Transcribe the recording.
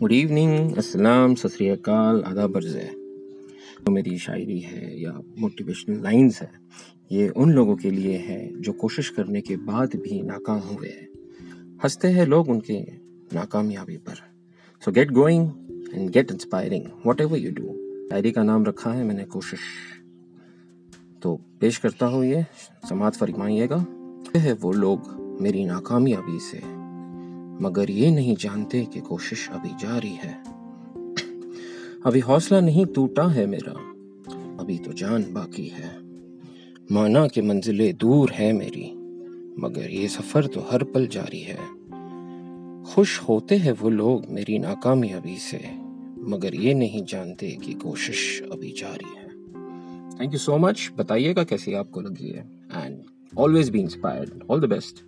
Good evening अस्सलाम सत श्री अकाल आदाब अर्ज़ है जो मेरी शायरी है या मोटिवेशनल लाइंस है, ये उन लोगों के लिए है जो कोशिश करने के बाद भी नाकाम हुए हैं। हँसते हैं लोग उनके नाकामयाबी पर। So get going and get inspiring whatever you do शायरी का नाम रखा है मैंने कोशिश। तो पेश करता हूँ ये, समाज फरमाइएगा, है वो लोग मेरी नाकामयाबी से मगर ये नहीं जानते कि कोशिश अभी जारी है। अभी हौसला नहीं टूटा है मेरा। अभी तो जान बाकी है। माना कि मंजिलें दूर है मेरी, मगर ये सफ़र तो हर पल जारी है। खुश होते हैं वो लोग मेरी नाकामयाबी से, मगर ये नहीं जानते कि कोशिश अभी जारी है। थैंक यू सो मच बताइएगा कैसी आपको लगी है। And always be inspired all the best